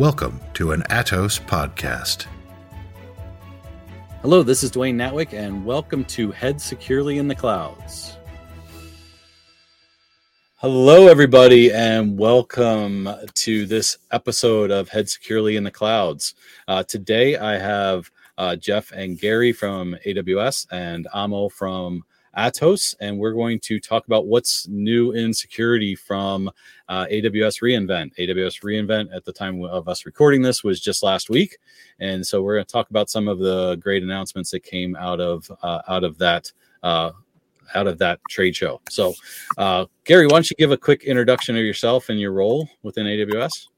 Welcome to an Atos podcast. Hello, this is Dwayne Natwick, and welcome to Head Securely in the Clouds. Hello, everybody, and welcome to this episode of Head Securely in the Clouds. Uh, today, I have uh, Jeff and Gary from AWS and Amo from Atos, and we're going to talk about what's new in security from uh, AWS reInvent. AWS reInvent at the time of us recording this was just last week, and so we're going to talk about some of the great announcements that came out of uh, out of that. Uh, out of that trade show. So, uh, Gary, why don't you give a quick introduction of yourself and your role within AWS?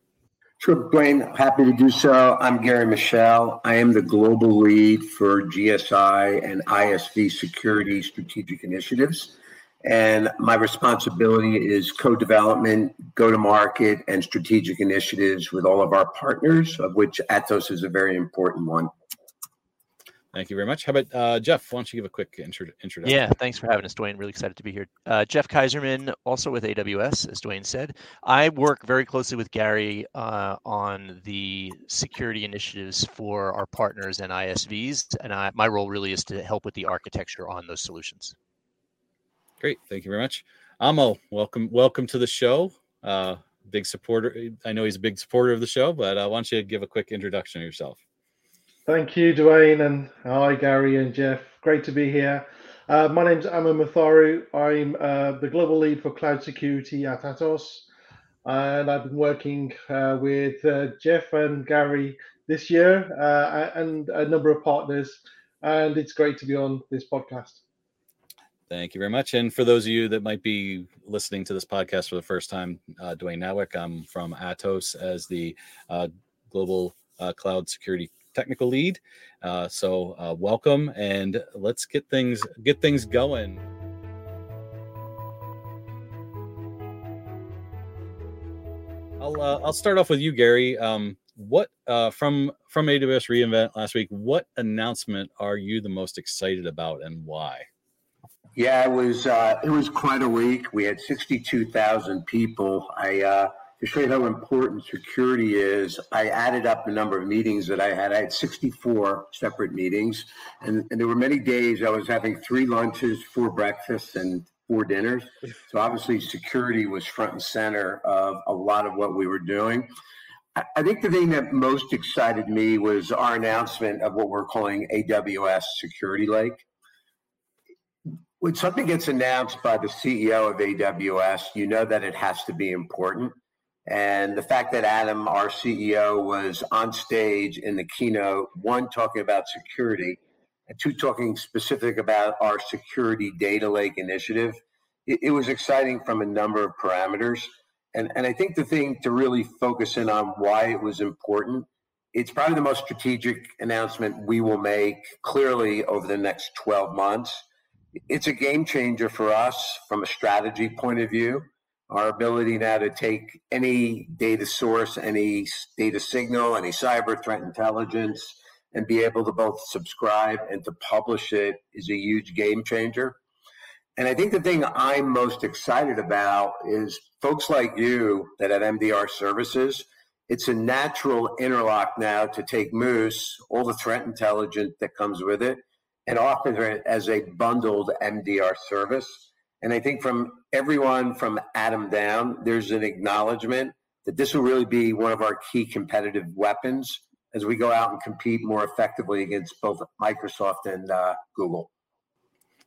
Sure, Dwayne, happy to do so. I'm Gary Meshell. I am the global lead for GSI and ISV security strategic initiatives. And my responsibility is co development, go to market, and strategic initiatives with all of our partners, of which Atos is a very important one. Thank you very much. How about uh, Jeff? Why don't you give a quick intro- introduction? Yeah, thanks for having us, Dwayne. Really excited to be here. Uh, Jeff Kaiserman, also with AWS, as Dwayne said. I work very closely with Gary uh, on the security initiatives for our partners and ISVs, and I, my role really is to help with the architecture on those solutions. Great, thank you very much. Amo, welcome, welcome to the show. Uh, big supporter. I know he's a big supporter of the show, but uh, why don't you give a quick introduction of yourself? Thank you, Dwayne, and hi, Gary and Jeff. Great to be here. Uh, my name's Amo Matharu. I'm uh, the global lead for cloud security at Atos, and I've been working uh, with uh, Jeff and Gary this year uh, and a number of partners, and it's great to be on this podcast. Thank you very much. And for those of you that might be listening to this podcast for the first time, uh, Dwayne Natwick, I'm from Atos as the global cloud security technical lead. Uh, so uh, welcome, and let's get things get things going. I'll uh, I'll start off with you, Gary. Um, what uh, from from AWS reInvent last week? What announcement are you the most excited about, and why? Yeah, it was uh, it was quite a week. We had sixty two thousand people. I uh, to show you how important security is, I added up the number of meetings that I had. I had 64 separate meetings, and, and there were many days I was having three lunches, four breakfasts, and four dinners. So obviously, security was front and center of a lot of what we were doing. I think the thing that most excited me was our announcement of what we're calling AWS Security Lake. When something gets announced by the CEO of AWS, you know that it has to be important. And the fact that Adam, our CEO, was on stage in the keynote, one, talking about security, and two, talking specific about our security data lake initiative, it, it was exciting from a number of parameters. And, and I think the thing to really focus in on why it was important, it's probably the most strategic announcement we will make clearly over the next 12 months. It's a game changer for us from a strategy point of view our ability now to take any data source, any data signal, any cyber threat intelligence, and be able to both subscribe and to publish it is a huge game changer. And I think the thing I'm most excited about is folks like you that at MDR services, it's a natural interlock now to take Moose, all the threat intelligence that comes with it, and offer it as a bundled MDR service and I think from everyone from Adam down, there's an acknowledgement that this will really be one of our key competitive weapons as we go out and compete more effectively against both Microsoft and uh, Google.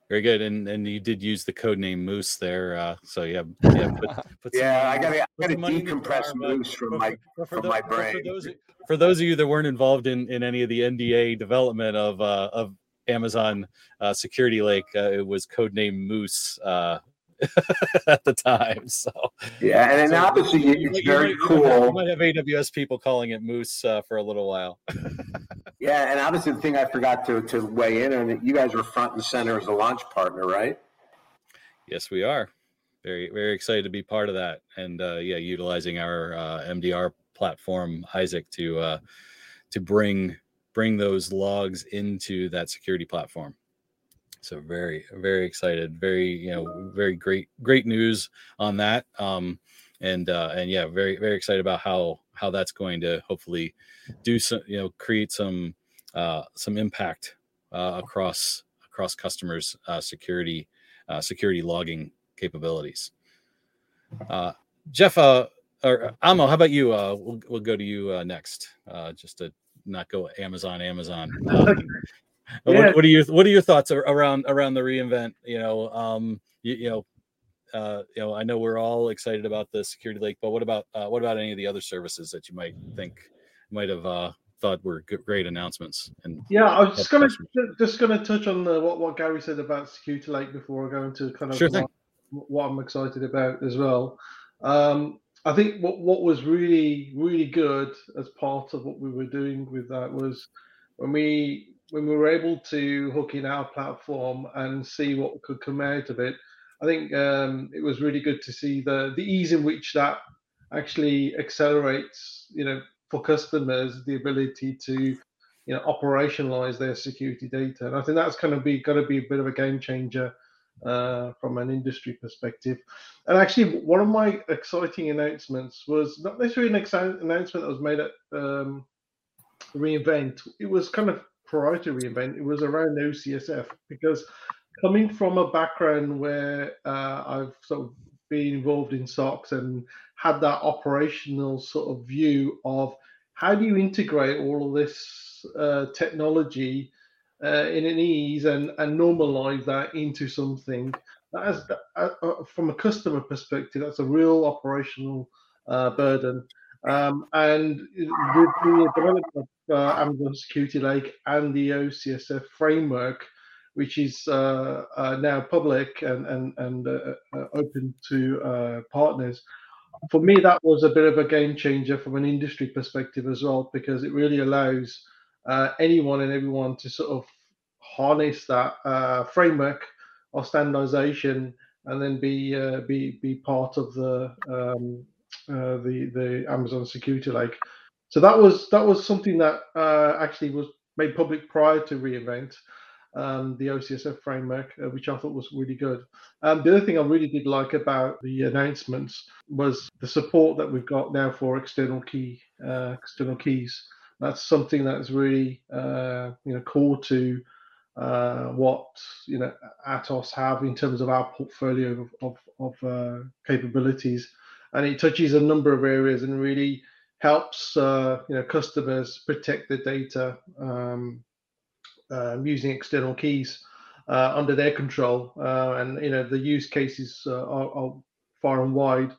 Very good, and and you did use the code name Moose there, uh, so yeah, yeah, put, put yeah. I got to I got to decompress Moose from my from the, my brain. For those, for those, of you that weren't involved in, in any of the NDA development of uh, of Amazon uh, Security Lake. Uh, it was codenamed Moose uh, at the time. So yeah, and so obviously you, it's you, very you cool. Might, you might have AWS people calling it Moose uh, for a little while. yeah, and obviously the thing I forgot to to weigh in on, you guys were front and center as a launch partner, right? Yes, we are. Very very excited to be part of that, and uh, yeah, utilizing our uh, MDR platform, Isaac, to to bring bring those logs into that security platform. So very, very excited. Very, you know, very great, great news on that. Um, and uh, and yeah, very very excited about how how that's going to hopefully do some you know create some uh, some impact uh, across across customers uh, security uh, security logging capabilities. Uh, Jeff uh, or Amo, how about you? Uh, we'll we'll go to you uh, next, uh, just to not go Amazon Amazon. Um, Yeah. what, what are your what are your thoughts around around the reinvent? You know, um, you, you know, uh, you know, I know we're all excited about the security lake, but what about uh, what about any of the other services that you might think might have uh, thought were good, great announcements? And Yeah, I was just gonna customers. just gonna touch on the, what what Gary said about Security Lake before I go into kind of Sure what, what I'm excited about as well. Um, I think what what was really really good as part of what we were doing with that was when we when we were able to hook in our platform and see what could come out of it. I think um, it was really good to see the the ease in which that actually accelerates, you know, for customers the ability to you know operationalize their security data and i think that's going to be going to be a bit of a game changer uh, from an industry perspective. And actually one of my exciting announcements was not necessarily an exci- announcement that was made at um, reinvent. It was kind of prior to reinvent. It was around ocsf because coming from a background where uh, i've sort of been involved in SOCs and had that operational sort of view of how do you integrate all of this uh, technology uh, in an ease and, and normalize that into something that has, uh, uh, from a customer perspective, that's a real operational uh, burden. Um, and with the development of uh, Amazon Security Lake and the OCSF framework, which is uh, now public and and and open to partners. For me, that was a bit of a game changer from an industry perspective as well, because it really allows uh, anyone and everyone to sort of harness that uh, framework of standardization and then be uh, be be part of the um, uh, the the Amazon Security Lake. So that was that was something that uh, actually was made public prior to reInvent um, the OCSF framework, uh, which I thought was really good. Um, the other thing I really did like about the announcements was the support that we've got now for external key uh, external keys. That's something that's really uh, you know core to uh, what you know Atos have in terms of our portfolio of of, of uh, capabilities, and it touches a number of areas and really helps uh, you know customers protect their data um, um, using external keys uh, under their control. Uh, and you know the use cases uh, are, are far and wide.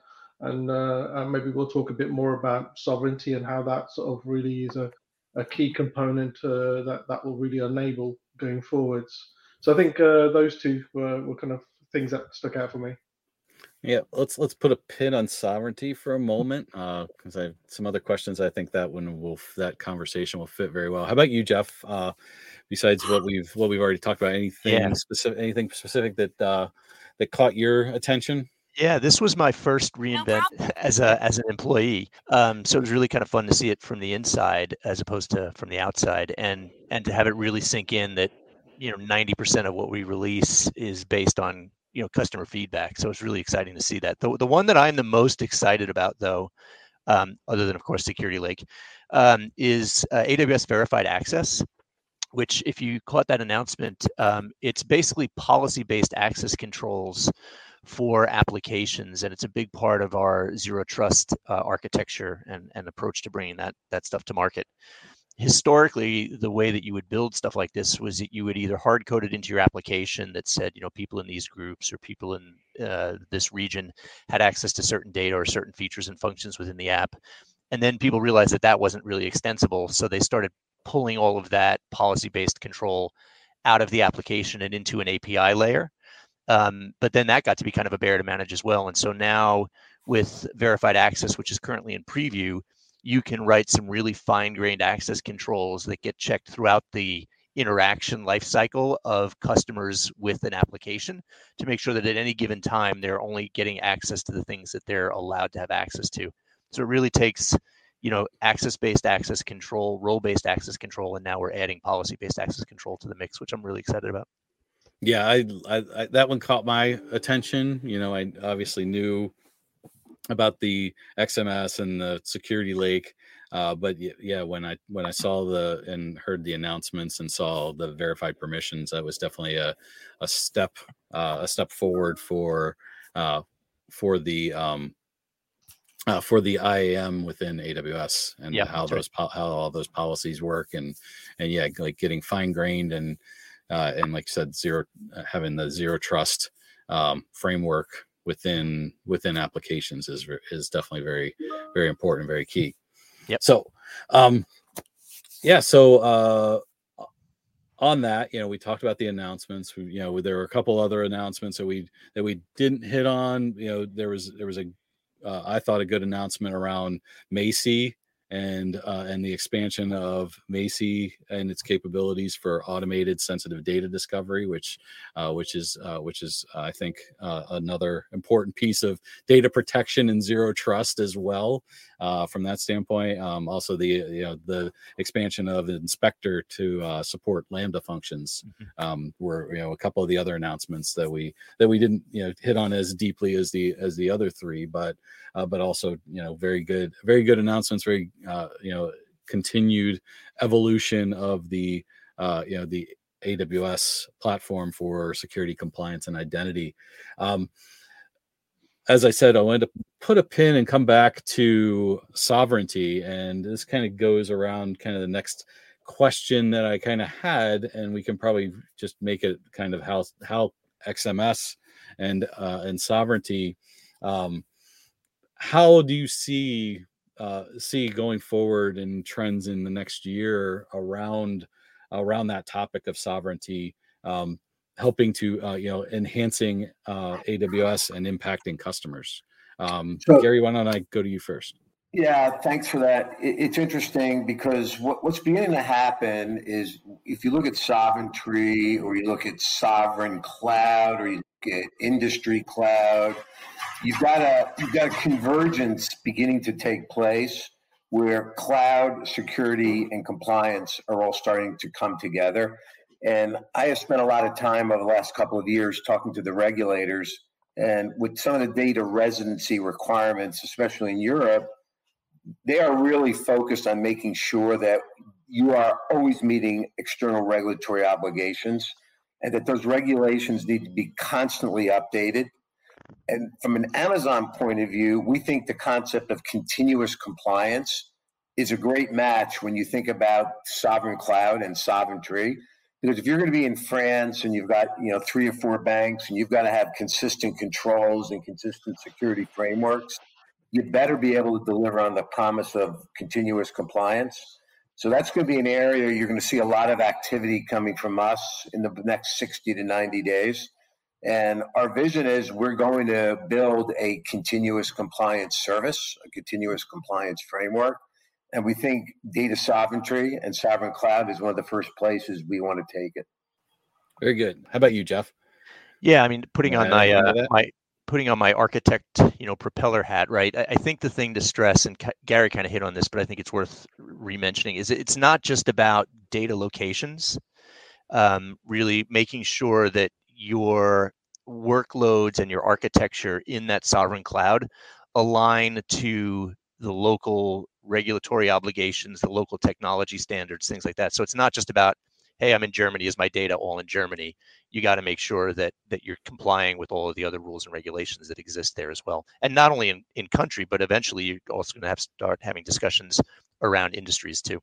And, uh, and maybe we'll talk a bit more about sovereignty and how that sort of really is a, a key component uh, that that will really enable going forwards. So I think uh, those two were, were kind of things that stuck out for me. Yeah, let's let's put a pin on sovereignty for a moment, because I have some other questions. I think that one will that conversation will fit very well. How about you, Jeff? Uh, besides what we've what we've already talked about, anything Yeah. specific, anything specific that uh, that caught your attention? Yeah, this was my first reinvent as a as an employee. Um, so it was really kind of fun to see it from the inside as opposed to from the outside, and and to have it really sink in that you know ninety percent of what we release is based on you know customer feedback. So it's really exciting to see that. The the one that I'm the most excited about, though, um, other than of course Security Lake, um, is uh, AWS Verified Access. Which, if you caught that announcement, um, it's basically policy-based access controls for applications and it's a big part of our zero trust uh, architecture and, and approach to bringing that that stuff to market. Historically the way that you would build stuff like this was that you would either hard code it into your application that said you know people in these groups or people in uh, this region had access to certain data or certain features and functions within the app and then people realized that that wasn't really extensible so they started pulling all of that policy based control out of the application and into an api layer um, but then that got to be kind of a bear to manage as well. And so now with verified access, which is currently in preview, you can write some really fine grained access controls that get checked throughout the interaction lifecycle of customers with an application to make sure that at any given time they're only getting access to the things that they're allowed to have access to. So it really takes you know access based access control role based access control and now we're adding policy based access control to the mix which i'm really excited about Yeah, I, I, I that one caught my attention. You know, I obviously knew about the XKS and the security lake. Uh, but yeah, when I when I saw the and heard the announcements and saw the verified permissions, that was definitely a a step uh, a step forward for uh, for the um, uh, for the IAM within AWS and Yep, how that's right. those po- how all those policies work and and yeah, like getting fine grained and uh, and like I said, zero uh, having the zero trust um, framework within within applications is is definitely very very important, very key. Yep. So, um, yeah. So uh, on that, you know, we talked about the announcements. We, you know, there were a couple other announcements that we that we didn't hit on. You know, there was there was a uh, I thought a good announcement around Macie and uh, and the expansion of Macie and its capabilities for automated sensitive data discovery, which uh, which is uh, which is uh, I think uh, another important piece of data protection and zero trust as well. Uh, from that standpoint, um, also the you know the expansion of Inspector to uh, support Lambda functions Mhm. um, were you know a couple of the other announcements that we that we didn't you know hit on as deeply as the as the other three, but uh, but also you know very good very good announcements, very uh, you know continued evolution of the uh, you know the AWS platform for security, compliance, and identity. Um, as I said, I wanted to put a pin and come back to sovereignty, and this kind of goes around kind of the next question that I kind of had, and we can probably just make it kind of how how XKS and uh, and sovereignty. Um, how do you see uh, see going forward and trends in the next year around around that topic of sovereignty? Um, helping to uh, you know enhancing uh, AWS and impacting customers. Um, So- Gary, why don't I go to you first? Yeah, thanks for that. It, it's interesting because what, what's beginning to happen is if you look at sovereignty or you look at sovereign cloud or you look at industry cloud, you've got a you've got a convergence beginning to take place where cloud security and compliance are all starting to come together. And I have spent a lot of time over the last couple of years talking to the regulators and with some of the data residency requirements, especially in Europe, they are really focused on making sure that you are always meeting external regulatory obligations and that those regulations need to be constantly updated. And from an Amazon point of view, we think the concept of continuous compliance is a great match when you think about sovereign cloud and sovereignty. Because if you're going to be in France and you've got you know three or four banks and you've got to have consistent controls and consistent security frameworks, you better be able to deliver on the promise of continuous compliance. So that's going to be an area you're going to see a lot of activity coming from us in the next 60 to 90 days. And our vision is we're going to build a continuous compliance service, a continuous compliance framework. And we think data sovereignty and sovereign cloud is one of the first places we want to take it. Very good. How about you, Jeff? Yeah, I mean, putting on my uh, my putting on my architect, you know, propeller hat, right? I, I think the thing to stress, and Ka- Gary kind of hit on this, but I think it's worth re-mentioning, is it's not just about data locations. Um, really making sure that your workloads and your architecture in that sovereign cloud align to the local regulatory obligations, the local technology standards, things like that. So it's not just about, hey, I'm in Germany, is my data all in Germany? You got to make sure that that you're complying with all of the other rules and regulations that exist there as well. And not only in, in country, but eventually you're also going to have to start having discussions around industries too.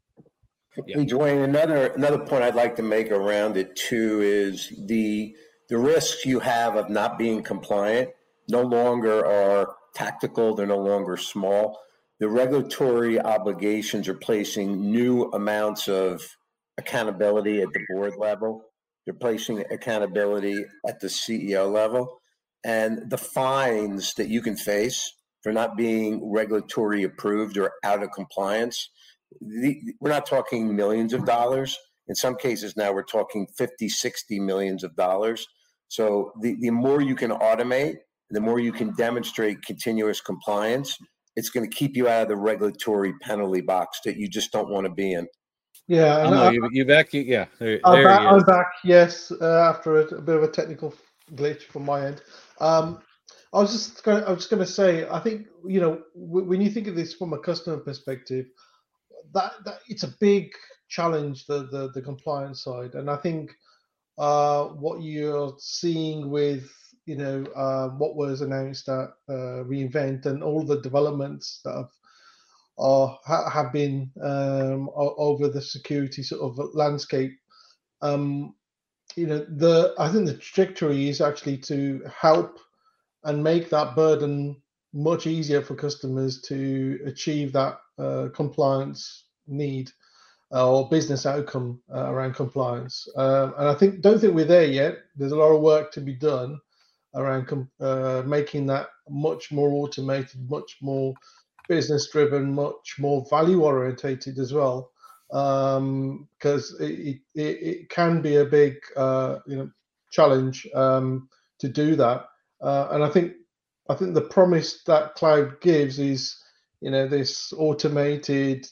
Yeah. Hey, Dwayne, another another point I'd like to make around it too is the the risks you have of not being compliant no longer are tactical, they're no longer small. The regulatory obligations are placing new amounts of accountability at the board level. They're placing accountability at the CEO level. And the fines that you can face for not being regulatory approved or out of compliance the, we're not talking millions of dollars. In some cases now we're talking 50, 60 millions of dollars. So the, the more you can automate, the more you can demonstrate continuous compliance, it's going to keep you out of the regulatory penalty box that you just don't want to be in. Yeah, Oh, and no, I, you, you back? You, yeah, there, I'm, there back, he I'm back. Yes, uh, after a, a bit of a technical glitch from my end. Um, I was just going. I was just going to say. I think you know when you think of this from a customer perspective, that, that it's a big challenge the, the the compliance side, and I think uh, what you're seeing with you know uh, what was announced at uh, reInvent and all the developments that have are have been um, over the security sort of landscape. Um, you know, the I think the trajectory is actually to help and make that burden much easier for customers to achieve that uh, compliance need uh, or business outcome uh, around compliance. Um, and I think don't think we're there yet. There's a lot of work to be done around com- uh, making that much more automated, much more business driven, much more value orientated as well. Because um, it, it, it, can be a big uh, you know challenge um, to do that. Uh, and I think I think the promise that cloud gives is you know this automated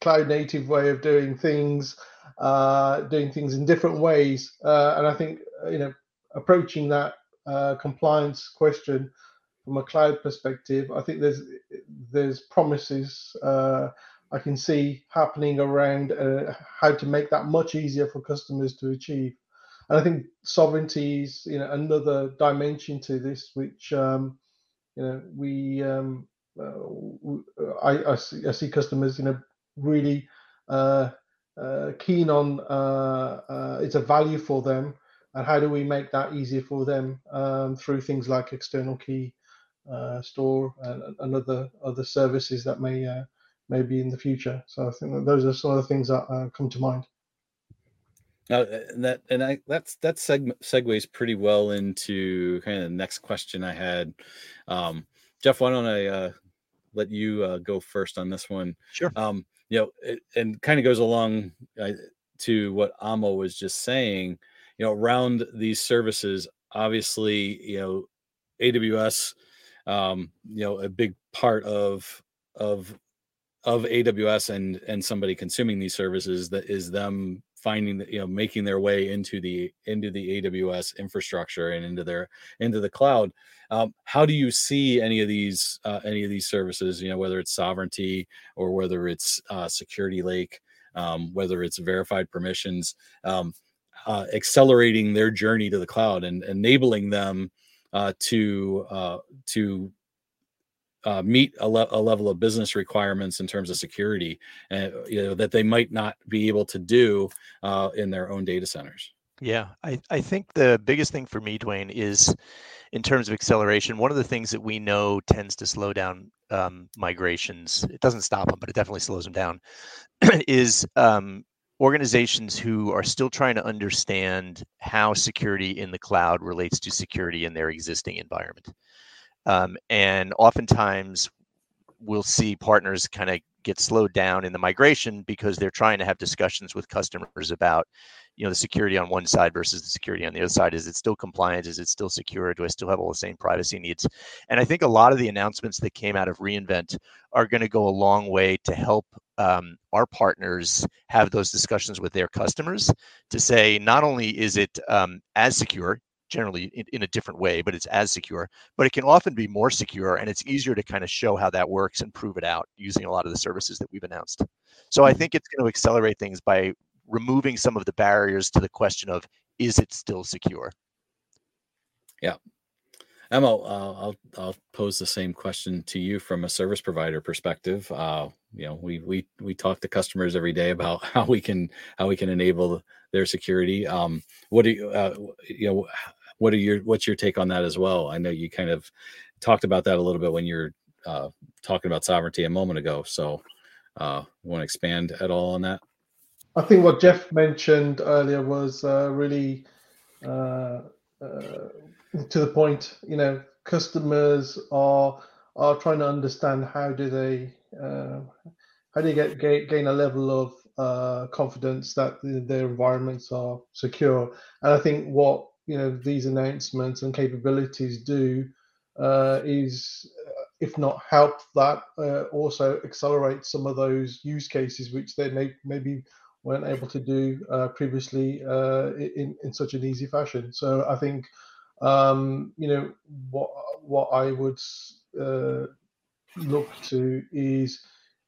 cloud native way of doing things, uh, doing things in different ways. Uh, and I think you know approaching that uh, compliance question from a cloud perspective, I think there's there's promises uh, I can see happening around uh, how to make that much easier for customers to achieve. And I think sovereignty is you know another dimension to this, which um, you know we um, uh, I, I, see, I see customers you know really uh, uh, keen on uh, uh, it's a value for them and how do we make that easier for them um, through things like external key uh, store and, and, other other services that may uh, may be in the future. So I think those are some of things that uh, come to mind. Now, and that and I that's that seg- segues pretty well into kind of the next question I had. Um, Jeff, why don't I uh, let you uh, go first on this one? Sure. Um, you know, it, and kind of goes along uh, to what Amo was just saying. You know, around these services, obviously, you know, AWS um, you know a big part of of of AWS and and somebody consuming these services that is them finding that you know making their way into the into the AWS infrastructure and into their into the cloud. Um, how do you see any of these uh, any of these services? You know whether it's sovereignty or whether it's uh, security lake, um, whether it's verified permissions, um, uh, accelerating their journey to the cloud and enabling them uh, to uh, to uh, meet a, le- a, level of business requirements in terms of security, uh, you know, that they might not be able to do uh, in their own data centers. Yeah, I, I think the biggest thing for me, Dwayne, is in terms of acceleration. One of the things that we know tends to slow down um, migrations. It doesn't stop them, but it definitely slows them down. is um, organizations who are still trying to understand how security in the cloud relates to security in their existing environment. Um, and oftentimes we'll see partners kind of get slowed down in the migration because they're trying to have discussions with customers about you know the security on one side versus the security on the other side. Is it still compliant? Is it still secure? Do i still have all the same privacy needs? And i think a lot of the announcements that came out of reinvent are going to go a long way to help um, our partners have those discussions with their customers to say not only is it um, as secure generally in, in, a different way but it's as secure but it can often be more secure and it's easier to kind of show how that works and prove it out using a lot of the services that we've announced so i mm-hmm. think it's going to accelerate things by removing some of the barriers to the question of is it still secure? Yeah. Amo, uh, I'll I'll pose the same question to you from a service provider perspective. Uh, you know, we we we talk to customers every day about how we can how we can enable their security. Um, what do you uh, you know? What are your what's your take on that as well? I know you kind of talked about that a little bit when you're uh, talking about sovereignty a moment ago. So, uh, want to expand at all on that? I think what Jeff mentioned earlier was uh, really uh, uh, to the point. You know, customers are are trying to understand how do they uh, how do you get gain a level of uh, confidence that their environments are secure. And I think what you know these announcements and capabilities do uh, is if not help that, uh, also accelerate some of those use cases which they may maybe weren't able to do uh, previously uh, in in such an easy fashion. So I think um, you know, what what I would uh, look to is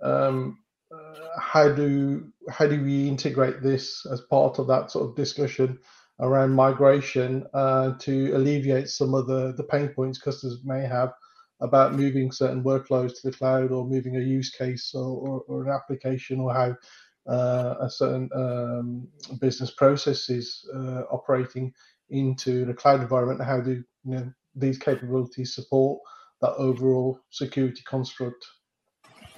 um, uh, how do how do we integrate this as part of that sort of discussion around migration uh, to alleviate some of the, the pain points customers may have about moving certain workloads to the cloud or moving a use case or, or, or an application or how uh, a certain um, business processes uh, operating into the cloud environment. How do you know, these capabilities support that overall security construct?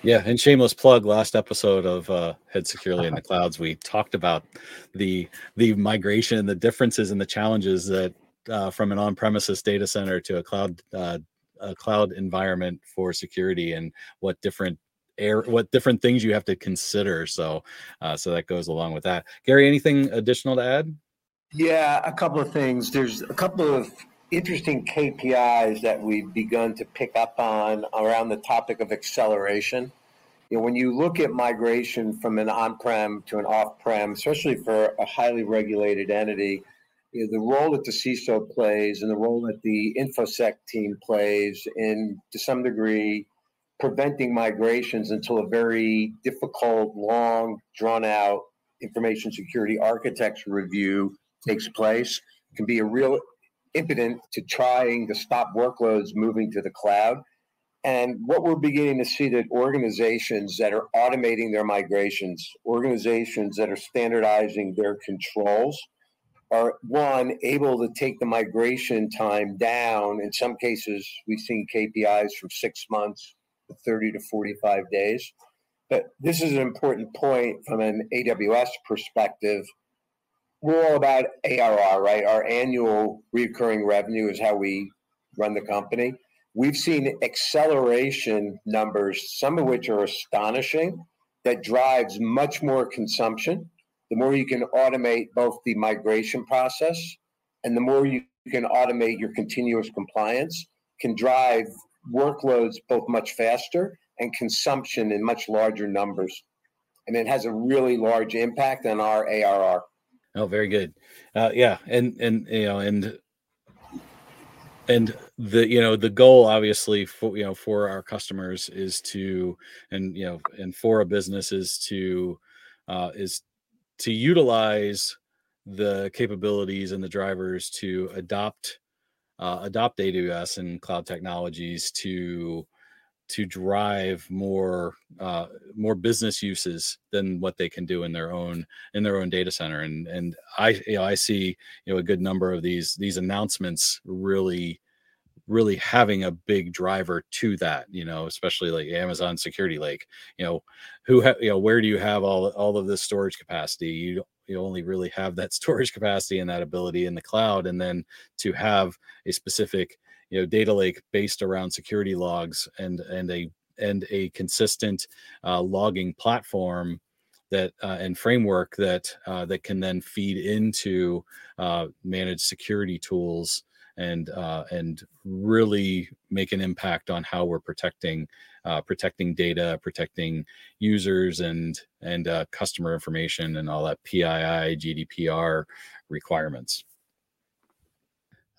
Yeah, and shameless plug. Last episode of uh, Head Securely in the Clouds, we talked about the the migration, the differences, and the challenges that uh, from an on-premises data center to a cloud uh, a cloud environment for security, and what different air what different things you have to consider. So, uh, so that goes along with that. Gary, anything additional to add? Yeah, a couple of things. There's a couple of interesting KPIs that we've begun to pick up on around the topic of acceleration. You know, when you look at migration from an on-prem to an off-prem, especially for a highly regulated entity, you know, the role that the CISO plays and the role that the InfoSec team plays in, to some degree, preventing migrations until a very difficult, long, drawn-out information security architecture review takes place can be a real impotent to trying to stop workloads moving to the cloud. And what we're beginning to see that organizations that are automating their migrations, organizations that are standardizing their controls, are one able to take the migration time down. In some cases, we've seen KPIs from six months to 30 to 45 days. But this is an important point from an AWS perspective we're all about ARR, right? Our annual recurring revenue is how we run the company. We've seen acceleration numbers, some of which are astonishing, that drives much more consumption. The more you can automate both the migration process and the more you can automate your continuous compliance, can drive workloads both much faster and consumption in much larger numbers. And it has a really large impact on our ARR. Oh, very good. Uh, yeah, and and you know, and and the you know the goal obviously for you know for our customers is to and you know and for a business is to uh, is to utilize the capabilities and the drivers to adopt uh, adopt AWS and cloud technologies to to drive more uh, more business uses than what they can do in their own in their own data center. And and i you know i see you know a good number of these these announcements really really having a big driver to that you know especially like amazon security lake. You know who ha- you know where do you have all all of this storage capacity? You you only really have that storage capacity and that ability in the cloud. And then to have a specific you know data lake based around security logs and and a and a consistent uh, logging platform that uh, and framework that uh, that can then feed into uh, managed security tools and uh, and really make an impact on how we're protecting uh, protecting data, protecting users and and customer information and all that PII GDPR requirements.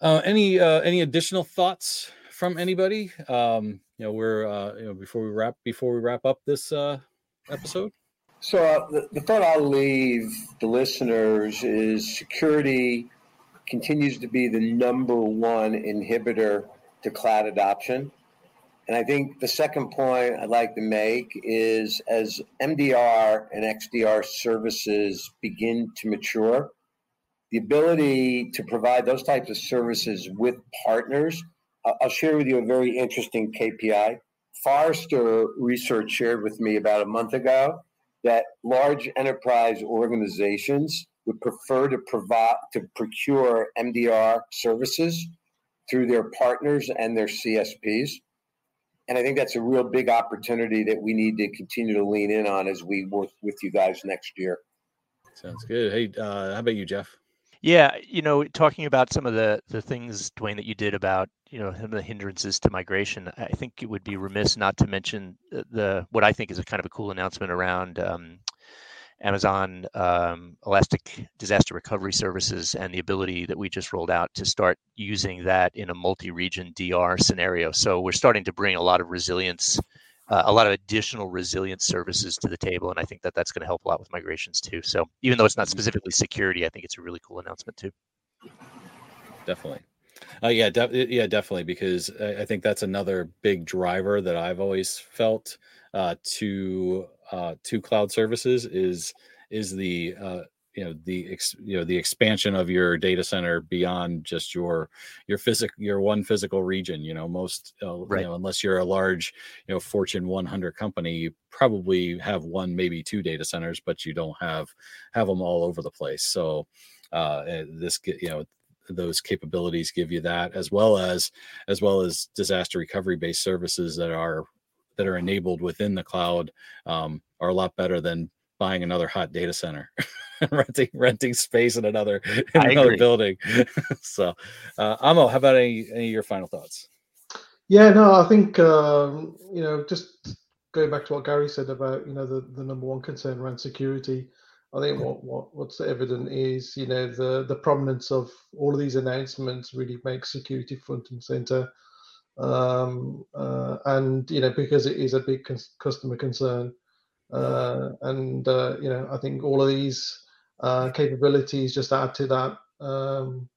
Uh, any uh, any additional thoughts from anybody? Um, you know, we're uh, you know before we wrap before we wrap up this uh, episode. So uh, the, the thought I'll leave the listeners is security continues to be the number one inhibitor to cloud adoption. And I think the second point I'd like to make is as MDR and XDR services begin to mature, the ability to provide those types of services with partners. I'll share with you a very interesting KPI. Forrester research shared with me about a month ago that large enterprise organizations would prefer to provide to procure MDR services through their partners and their CSPs. And I think that's a real big opportunity that we need to continue to lean in on as we work with you guys next year. Sounds good. Hey, uh, how about you, Jeff? Yeah, you know, talking about some of the the things, Dwayne, that you did about you know some of the hindrances to migration, I think it would be remiss not to mention the what I think is a kind of a cool announcement around um, Amazon um, Elastic Disaster Recovery Services and the ability that we just rolled out to start using that in a multi-region DR scenario. So we're starting to bring a lot of resilience, uh, a lot of additional resilience services to the table, and I think that that's going to help a lot with migrations too. So even though it's not specifically security, I think it's a really cool announcement too. Definitely. Uh, yeah, de- yeah, definitely, because I, I, think that's another big driver that I've always felt uh, to uh, to cloud services is is the uh, you know the ex, you know the expansion of your data center beyond just your your physical your one physical region you know most uh, right. you know unless you're a large you know fortune 100 company you probably have one maybe two data centers but you don't have have them all over the place so uh eh, this you know those capabilities give you that as well as as well as disaster recovery based services that are that are enabled within the cloud um, are a lot better than buying another hot data center renting renting space in another in another building. So uh amo how about any, any of your final thoughts? Yeah no i think um, you know just going back to what gary said about you know the, the number one concern around security i think what, what what's evident is you know the the prominence of all of these announcements really makes security front and center. Um, uh, and you know because it is a big customer concern, uh, and uh, you know I think all of these uh, capabilities just add to that um,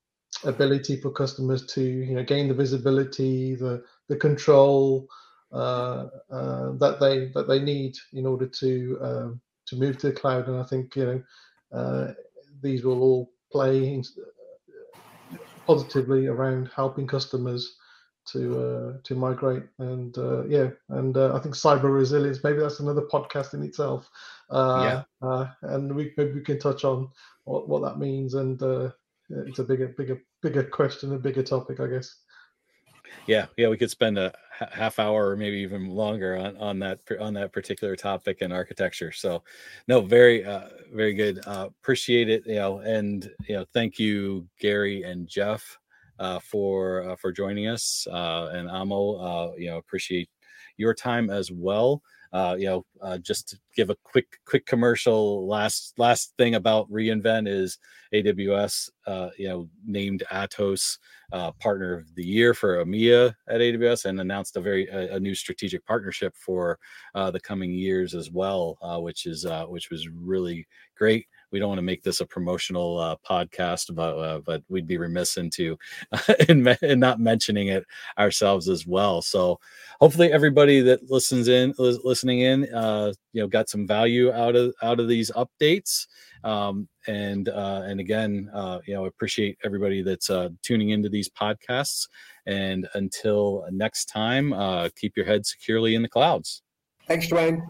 ability for customers to you know gain the visibility, the the control uh, uh, that they that they need in order to um, to move to the cloud. And I think you know these will all play positively around helping customers to uh, to migrate. And uh, yeah and uh, i think cyber resilience maybe that's another podcast in itself. Uh, yeah. Uh, and we maybe we can touch on what, what that means. And uh, it's a bigger bigger bigger question a bigger topic i guess. Yeah yeah we could spend a half hour or maybe even longer on on that on that particular topic and architecture. So no very uh very good. Uh appreciate it you know and you know thank you gary and jeff for uh, for joining us. Uh, and Amo, uh, you know, appreciate your time as well. Uh, you know, uh, just to give a quick quick commercial. Last last thing about reInvent is AWS. you know, named Atos Partner of the Year for EMEA at AWS, and announced a very a, a new strategic partnership for the coming years as well, which is which was really great we don't want to make this a promotional uh, podcast, but uh, but we'd be remiss into in, in not mentioning it ourselves as well. So hopefully everybody that listens in listening in, uh, you know, got some value out of out of these updates. Um, and uh, and again, uh, you know, appreciate everybody that's uh, tuning into these podcasts. And until next time, uh, keep your head securely in the clouds. Thanks, Dwayne.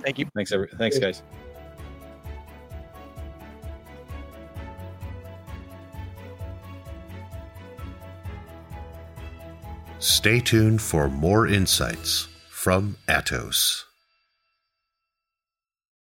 Thank you. Thanks, every. Thanks, guys. Stay tuned for more insights from Atos.